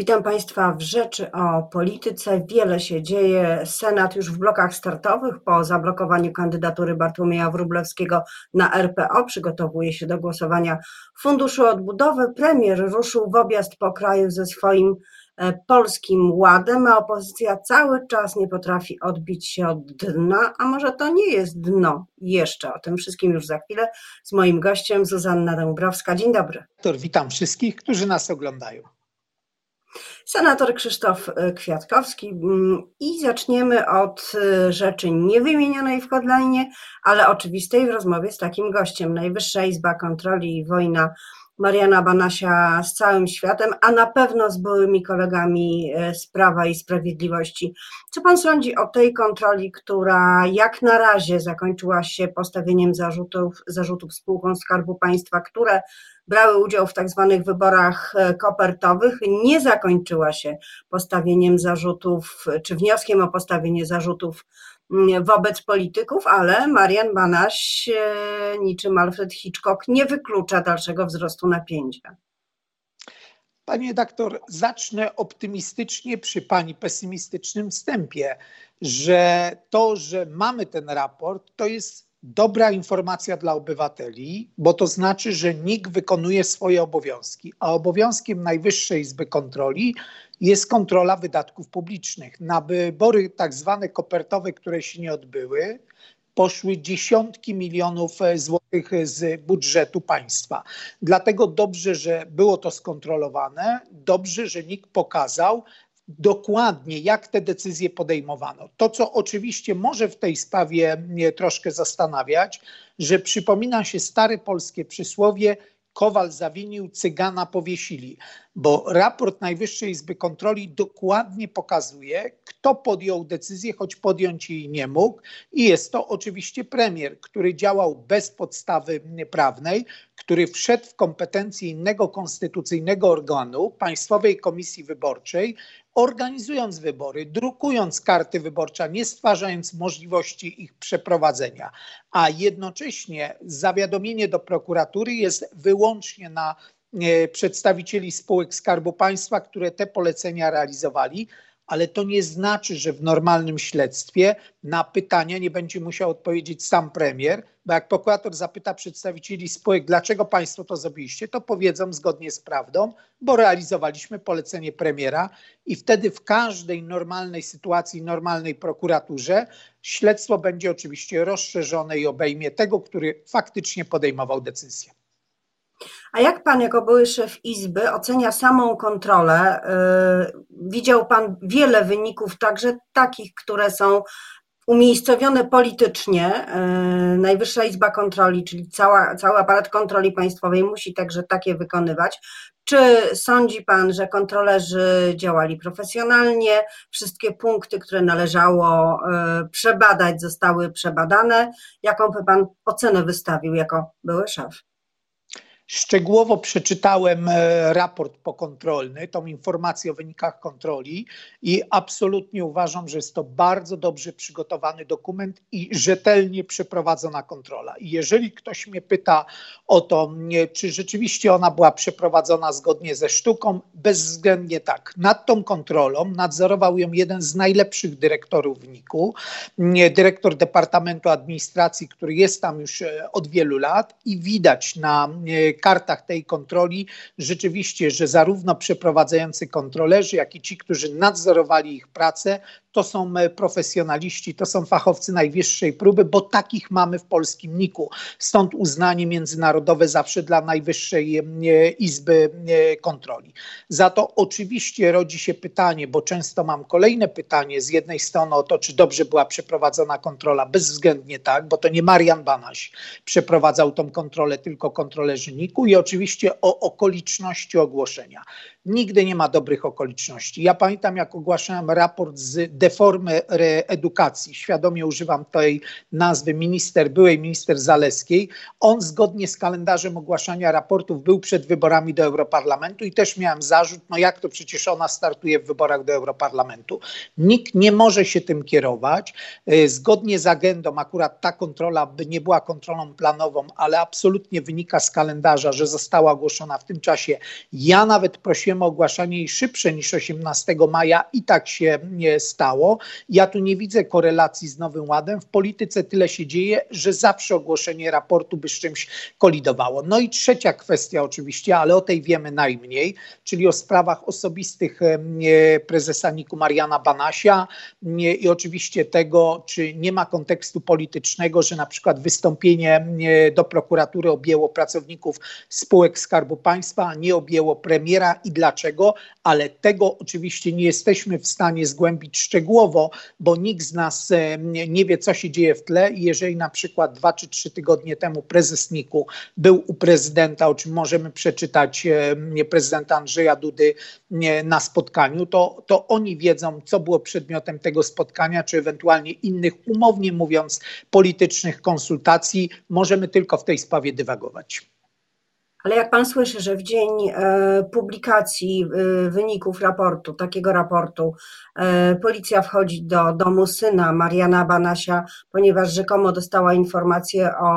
Witam Państwa w Rzeczy o Polityce. Wiele się dzieje. Senat już w blokach startowych po zablokowaniu kandydatury Bartłomieja Wróblewskiego na RPO przygotowuje się do głosowania Funduszu Odbudowy. Premier ruszył w objazd po kraju ze swoim e, polskim ładem, a opozycja cały czas nie potrafi odbić się od dna, a może to nie jest dno jeszcze. O tym wszystkim już za chwilę z moim gościem Zuzanna Dąbrowska. Dzień dobry. Witam wszystkich, którzy nas oglądają senator Krzysztof e, Kwiatkowski mm, i zaczniemy od e, rzeczy niewymienionej w Kodlajnie, ale oczywistej w rozmowie z takim gościem. Najwyższa Izba Kontroli i Wojna Mariana Banasia z całym światem, a na pewno z byłymi kolegami e, z Prawa i Sprawiedliwości. Co pan sądzi o tej kontroli, która jak na razie zakończyła się postawieniem zarzutów, zarzutów spółkom Skarbu Państwa, które brały udział w tak zwanych wyborach e, kopertowych, nie zakończyła się postawieniem zarzutów, czy wnioskiem o postawienie zarzutów wobec polityków, ale Marian Banaś, e, niczym Alfred Hitchcock, nie wyklucza dalszego wzrostu napięcia. Panie doktor, zacznę optymistycznie przy pani pesymistycznym wstępie, że to, że mamy ten raport, to jest dobra informacja dla obywateli, bo to znaczy, że NIK wykonuje swoje obowiązki, a obowiązkiem Najwyższej Izby Kontroli jest kontrola wydatków publicznych. Na wybory tak zwane kopertowe, które się nie odbyły, poszły dziesiątki milionów złotych z budżetu państwa. Dlatego dobrze, że było to skontrolowane, dobrze, że NIK pokazał, dokładnie, jak te decyzje podejmowano. To, co oczywiście może w tej sprawie mnie troszkę zastanawiać, że przypomina się stare polskie przysłowie: Kowal zawinił, cygana powiesili, bo raport Najwyższej Izby Kontroli dokładnie pokazuje, kto podjął decyzję, choć podjąć jej nie mógł. I jest to oczywiście premier, który działał bez podstawy prawnej, który wszedł w kompetencje innego konstytucyjnego organu, Państwowej Komisji Wyborczej, organizując wybory, drukując karty wyborcze, nie stwarzając możliwości ich przeprowadzenia, a jednocześnie zawiadomienie do prokuratury jest wyłącznie na e, przedstawicieli spółek Skarbu Państwa, które te polecenia realizowali, ale to nie znaczy, że w normalnym śledztwie na pytania nie będzie musiał odpowiedzieć sam premier, bo jak prokurator zapyta przedstawicieli spółek, dlaczego państwo to zrobiliście, to powiedzą zgodnie z prawdą, bo realizowaliśmy polecenie premiera i wtedy w każdej normalnej sytuacji, normalnej prokuraturze śledztwo będzie oczywiście rozszerzone i obejmie tego, który faktycznie podejmował decyzję. A jak pan, jako były szef Izby, ocenia samą kontrolę? Y, widział pan wiele wyników, także takich, które są umiejscowione politycznie. Y, Najwyższa Izba Kontroli, czyli cała, cały aparat kontroli państwowej musi także takie wykonywać. Czy sądzi Pan, że kontrolerzy działali profesjonalnie? Wszystkie punkty, które należało y, przebadać, zostały przebadane? Jaką by Pan ocenę wystawił jako były szef? Szczegółowo przeczytałem e, raport pokontrolny, tą informację o wynikach kontroli i absolutnie uważam, że jest to bardzo dobrze przygotowany dokument i rzetelnie przeprowadzona kontrola. I jeżeli ktoś mnie pyta o to, czy rzeczywiście ona była przeprowadzona zgodnie ze sztuką, bezwzględnie tak. Nad tą kontrolą nadzorował ją jeden z najlepszych dyrektorów NIK-u, dyrektor Departamentu Administracji, który jest tam już e, od wielu lat i widać na kartach tej kontroli rzeczywiście, że zarówno przeprowadzający kontrolerzy, jak i ci, którzy nadzorowali ich pracę, to są e, profesjonaliści, to są fachowcy najwyższej próby, bo takich mamy w polskim NIK-u. Stąd uznanie międzynarodowe zawsze dla Najwyższej e, Izby e, Kontroli. Za to oczywiście rodzi się pytanie, bo często mam kolejne pytanie z jednej strony o to, czy dobrze była przeprowadzona kontrola. Bezwzględnie tak, bo to nie Marian Banaś przeprowadzał tą kontrolę, tylko kontrolerzy NIK-u i oczywiście o okoliczności ogłoszenia. Nigdy nie ma dobrych okoliczności. Ja pamiętam, jak ogłaszałem raport z deformy edukacji, świadomie używam tej nazwy minister, byłej minister Zaleskiej. On zgodnie z kalendarzem ogłaszania raportów był przed wyborami do Europarlamentu i też miałem zarzut, no jak to przecież ona startuje w wyborach do Europarlamentu. Nikt nie może się tym kierować. E, zgodnie z agendą, akurat ta kontrola by nie była kontrolą planową, ale absolutnie wynika z kalendarza, że została ogłoszona w tym czasie. Ja nawet prosiłem o ogłaszanie szybsze niż 18 maja i tak się nie stało. Ja tu nie widzę korelacji z Nowym Ładem. W polityce tyle się dzieje, że zawsze ogłoszenie raportu by z czymś kolidowało. No i trzecia kwestia oczywiście, ale o tej wiemy najmniej, czyli o sprawach osobistych prezesa Niku Mariana Banasia i oczywiście tego, czy nie ma kontekstu politycznego, że na przykład wystąpienie do prokuratury objęło pracowników spółek Skarbu Państwa, a nie objęło premiera i dlaczego, ale tego oczywiście nie jesteśmy w stanie zgłębić szczegółowo, bo nikt z nas nie wie, co się dzieje w tle. Jeżeli na przykład dwa czy trzy tygodnie temu prezes NIK-u był u prezydenta, o czym możemy przeczytać prezydenta Andrzeja Dudy na spotkaniu, to, to oni wiedzą, co było przedmiotem tego spotkania, czy ewentualnie innych, umownie mówiąc, politycznych konsultacji. Możemy tylko w tej sprawie dywagować. Ale jak pan słyszy, że w dzień e, publikacji e, wyników raportu, takiego raportu, e, policja wchodzi do domu syna Mariana Banasia, ponieważ rzekomo dostała informację o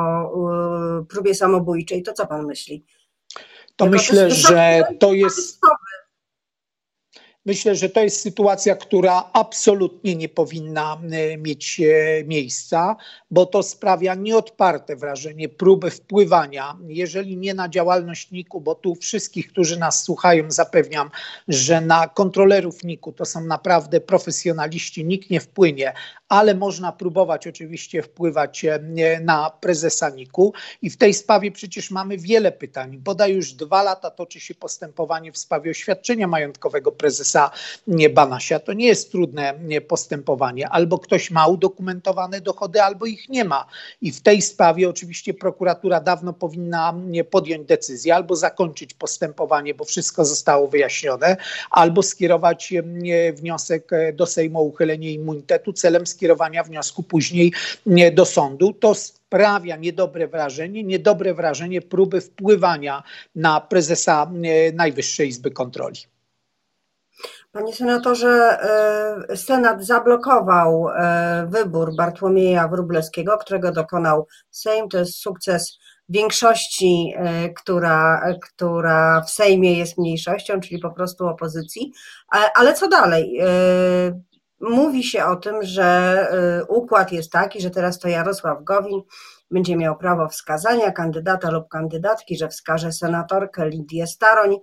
próbie samobójczej, to co pan myśli? To jako myślę, że to jest. Myślę, że to jest sytuacja, która absolutnie nie powinna e, mieć e, miejsca, bo to sprawia nieodparte wrażenie próby wpływania, jeżeli nie na działalność NIK-u, bo tu wszystkich, którzy nas słuchają, zapewniam, że na kontrolerów NIK-u to są naprawdę profesjonaliści, nikt nie wpłynie, ale można próbować oczywiście wpływać e, na prezesa NIK-u i w tej sprawie przecież mamy wiele pytań. Bodaj już dwa lata toczy się postępowanie w sprawie oświadczenia majątkowego prezesa Banasia. To nie jest trudne postępowanie. Albo ktoś ma udokumentowane dochody, albo ich nie ma. I w tej sprawie oczywiście prokuratura dawno powinna podjąć decyzję, albo zakończyć postępowanie, bo wszystko zostało wyjaśnione, albo skierować wniosek do Sejmu o uchylenie immunitetu celem skierowania wniosku później do sądu. To sprawia niedobre wrażenie, niedobre wrażenie próby wpływania na prezesa Najwyższej Izby Kontroli. Panie senatorze, e, Senat zablokował e, wybór Bartłomieja Wróblewskiego, którego dokonał Sejm. To jest sukces większości, e, która, która w Sejmie jest mniejszością, czyli po prostu opozycji. Ale co dalej? Mówi się o tym, że układ jest taki, że teraz to Jarosław Gowin będzie miał prawo wskazania kandydata lub kandydatki, że wskaże senatorkę Lidię Staroń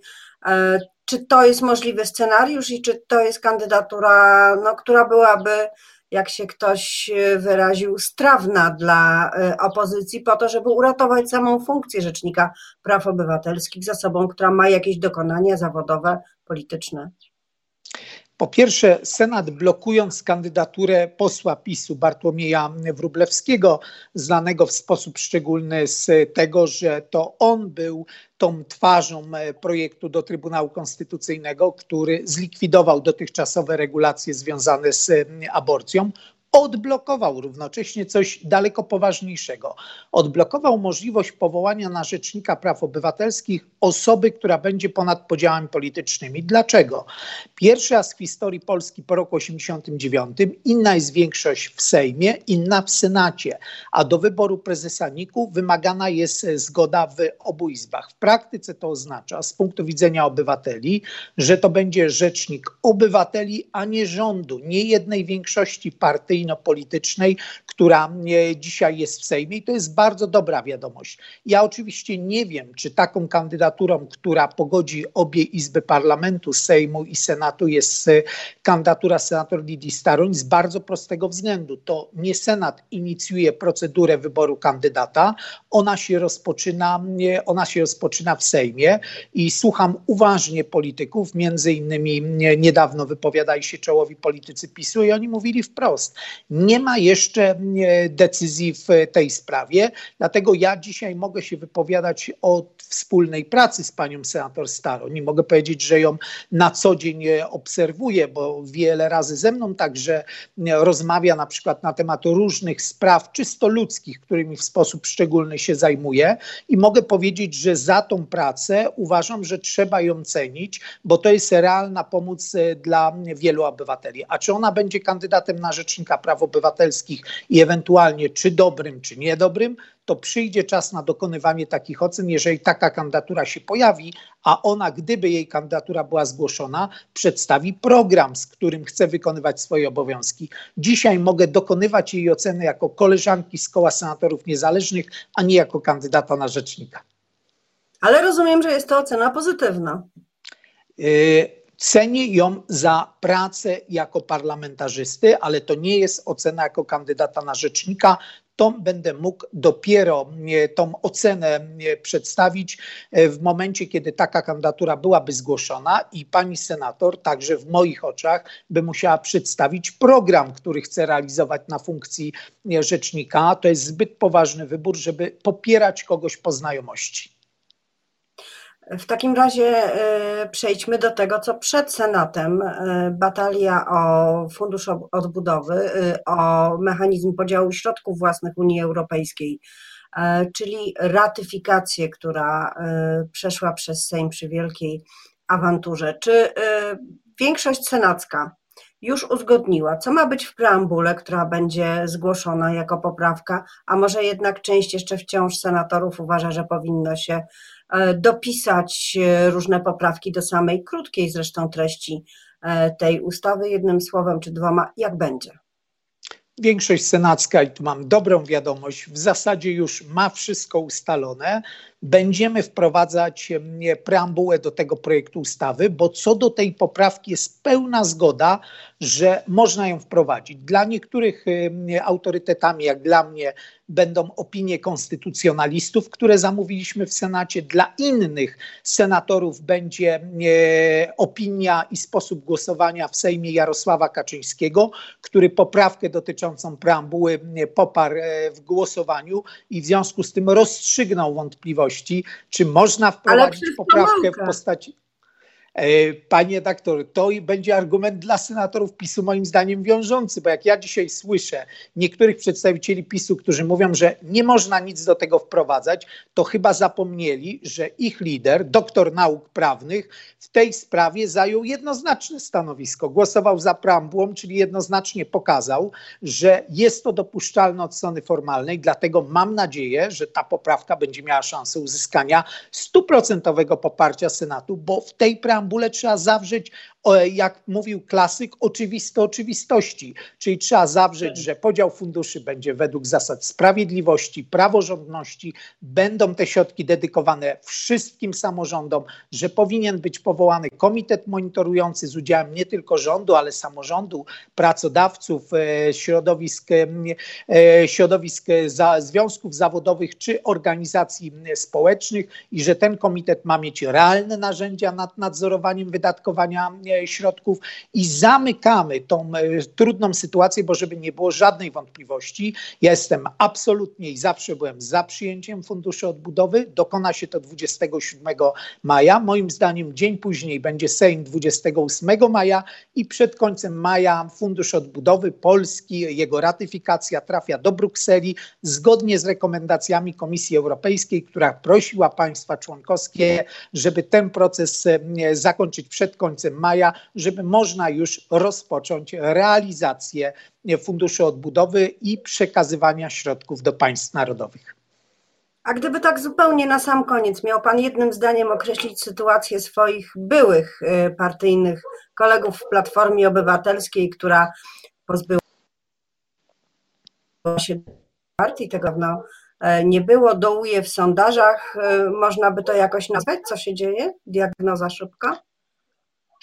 czy to jest możliwy scenariusz i czy to jest kandydatura, no, która byłaby, jak się ktoś e, wyraził, strawna dla e, opozycji po to, żeby uratować samą funkcję Rzecznika Praw Obywatelskich za sobą, która ma jakieś dokonania zawodowe, polityczne? Po pierwsze, Senat blokując kandydaturę posła PiSu Bartłomieja Wróblewskiego, znanego w sposób szczególny z tego, że to on był tą twarzą e, projektu do Trybunału Konstytucyjnego, który zlikwidował dotychczasowe regulacje związane z aborcją, odblokował równocześnie coś daleko poważniejszego. Odblokował możliwość powołania na Rzecznika Praw Obywatelskich osoby, która będzie ponad podziałami politycznymi. Dlaczego? Pierwszy raz w historii Polski po roku 89 inna jest większość w Sejmie, inna w Senacie, a do wyboru prezesa NIK-u wymagana jest zgoda w obu izbach. W praktyce to oznacza z punktu widzenia obywateli, że to będzie rzecznik obywateli, a nie rządu, nie jednej większości partii partyjno-politycznej, która e, dzisiaj jest w Sejmie i to jest bardzo dobra wiadomość. Ja oczywiście nie wiem, czy taką kandydaturą, która pogodzi obie izby parlamentu, Sejmu i Senatu jest e, kandydatura senator Lidii Staroń z bardzo prostego względu. To nie Senat inicjuje procedurę wyboru kandydata, ona się rozpoczyna, e, ona się rozpoczyna w Sejmie i słucham uważnie polityków, między innymi niedawno wypowiadali się czołowi politycy PiSu i oni mówili wprost, nie ma jeszcze decyzji w tej sprawie, dlatego ja dzisiaj mogę się wypowiadać o wspólnej pracy z panią senator Staro. Nie mogę powiedzieć, że ją na co dzień obserwuję, bo wiele razy ze mną także rozmawia na przykład na temat różnych spraw czysto ludzkich, którymi w sposób szczególny się zajmuje i mogę powiedzieć, że za tą pracę uważam, że trzeba ją cenić, bo to jest realna pomoc dla wielu obywateli. A czy ona będzie kandydatem na rzecznika praw obywatelskich i ewentualnie czy dobrym, czy niedobrym, to przyjdzie czas na dokonywanie takich ocen, jeżeli taka kandydatura się pojawi, a ona, gdyby jej kandydatura była zgłoszona, przedstawi program, z którym chce wykonywać swoje obowiązki. Dzisiaj mogę dokonywać jej oceny jako koleżanki z koła senatorów niezależnych, a nie jako kandydata na rzecznika. Ale rozumiem, że jest to ocena pozytywna. Yy, Cenię ją za pracę jako parlamentarzysty, ale to nie jest ocena jako kandydata na rzecznika. To będę mógł dopiero tą ocenę przedstawić e, w momencie, kiedy taka kandydatura byłaby zgłoszona i pani senator, także w moich oczach, by musiała przedstawić program, który chce realizować na funkcji rzecznika. To jest zbyt poważny wybór, żeby popierać kogoś po znajomości. W takim razie e, przejdźmy do tego, co przed Senatem. E, batalia o Fundusz Odbudowy, e, o mechanizm podziału środków własnych Unii Europejskiej, czyli ratyfikację, która przeszła przez Sejm przy wielkiej awanturze. Czy większość senacka już uzgodniła, co ma być w preambule, która będzie zgłoszona jako poprawka, a może jednak część jeszcze wciąż senatorów uważa, że powinno się dopisać e, różne poprawki do samej krótkiej zresztą treści e, tej ustawy, jednym słowem czy dwoma, jak będzie. Większość senacka, i tu mam dobrą wiadomość, w zasadzie już ma wszystko ustalone będziemy wprowadzać preambułę do tego projektu ustawy, bo co do tej poprawki jest pełna zgoda, że można ją wprowadzić. Dla niektórych autorytetami, jak dla mnie, będą opinie konstytucjonalistów, które zamówiliśmy w Senacie. Dla innych senatorów będzie opinia i sposób głosowania w Sejmie Jarosława Kaczyńskiego, który poprawkę dotyczącą preambuły poparł e, w głosowaniu i w związku z tym rozstrzygnął wątpliwości czy można wprowadzić poprawkę w postaci. E, panie doktor, to będzie argument dla senatorów PiSu, moim zdaniem wiążący, bo jak ja dzisiaj słyszę niektórych przedstawicieli PiSu, którzy mówią, że nie można nic do tego wprowadzać, to chyba zapomnieli, że ich lider, doktor nauk prawnych, w tej sprawie zajął jednoznaczne stanowisko. Głosował za preambułą, czyli jednoznacznie pokazał, że jest to dopuszczalne od strony formalnej, dlatego mam nadzieję, że ta poprawka będzie miała szansę uzyskania stuprocentowego poparcia Senatu, bo w tej preambule preambule trzeba zawrzeć, jak mówił klasyk, oczywiste oczywistości. Czyli trzeba zawrzeć, że podział funduszy będzie według zasad sprawiedliwości, praworządności, będą te środki dedykowane wszystkim samorządom, że powinien być powołany komitet monitorujący z udziałem nie tylko rządu, ale samorządu, pracodawców, e, środowisk, e, środowisk związków zawodowych czy organizacji społecznych i że ten komitet ma mieć realne narzędzia nad nadzorowaniem wydatkowania e, środków i zamykamy tą e, trudną sytuację, bo żeby nie było żadnej wątpliwości, ja jestem absolutnie i zawsze byłem za przyjęciem Funduszy Odbudowy. Dokona się to 27 maja. Moim zdaniem dzień później będzie Sejm 28 maja i przed końcem maja Fundusz Odbudowy Polski, jego ratyfikacja trafia do Brukseli zgodnie z rekomendacjami Komisji Europejskiej, która prosiła państwa członkowskie, żeby ten proces e, zakończyć przed końcem maja, żeby można już rozpocząć realizację Funduszu Odbudowy i przekazywania środków do państw narodowych. A gdyby tak zupełnie na sam koniec miał Pan jednym zdaniem określić sytuację swoich byłych y, partyjnych kolegów w Platformie Obywatelskiej, która pozbyła się partii, tego no, nie było, dołuje w sondażach. E, można by to jakoś nazwać? Co się dzieje? Diagnoza szybka?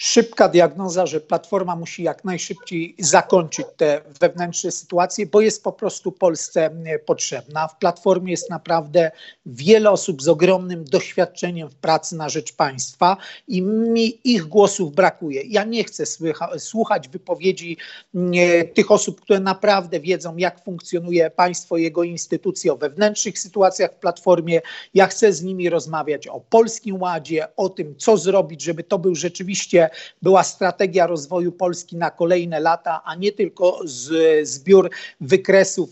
Szybka diagnoza, że Platforma musi jak najszybciej zakończyć te wewnętrzne sytuacje, bo jest po prostu Polsce potrzebna. W Platformie jest naprawdę wiele osób z ogromnym doświadczeniem w pracy na rzecz państwa i mi ich głosów brakuje. Ja nie chcę słycha, słuchać wypowiedzi nie, tych osób, które naprawdę wiedzą, jak funkcjonuje państwo, jego instytucje, o wewnętrznych sytuacjach w Platformie. Ja chcę z nimi rozmawiać o Polskim Ładzie, o tym, co zrobić, żeby to był rzeczywiście była strategia rozwoju Polski na kolejne lata, a nie tylko z, zbiór wykresów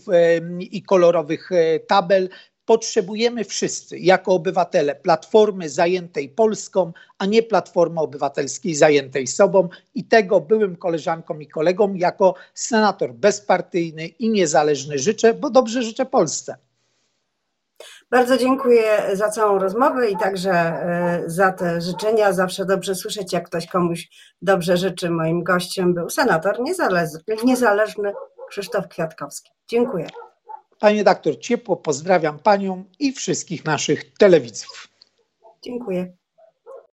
i kolorowych e, tabel. Potrzebujemy wszyscy, jako obywatele, platformy zajętej Polską, a nie platformy obywatelskiej zajętej sobą. I tego byłym koleżankom i kolegom, jako senator bezpartyjny i niezależny życzę, bo dobrze życzę Polsce. Bardzo dziękuję za całą rozmowę i także e, za te życzenia. Zawsze dobrze słyszeć, jak ktoś komuś dobrze życzy. Moim gościem był senator niezależny, niezależny Krzysztof Kwiatkowski. Dziękuję. Panie doktor, ciepło pozdrawiam panią i wszystkich naszych telewidzów. Dziękuję.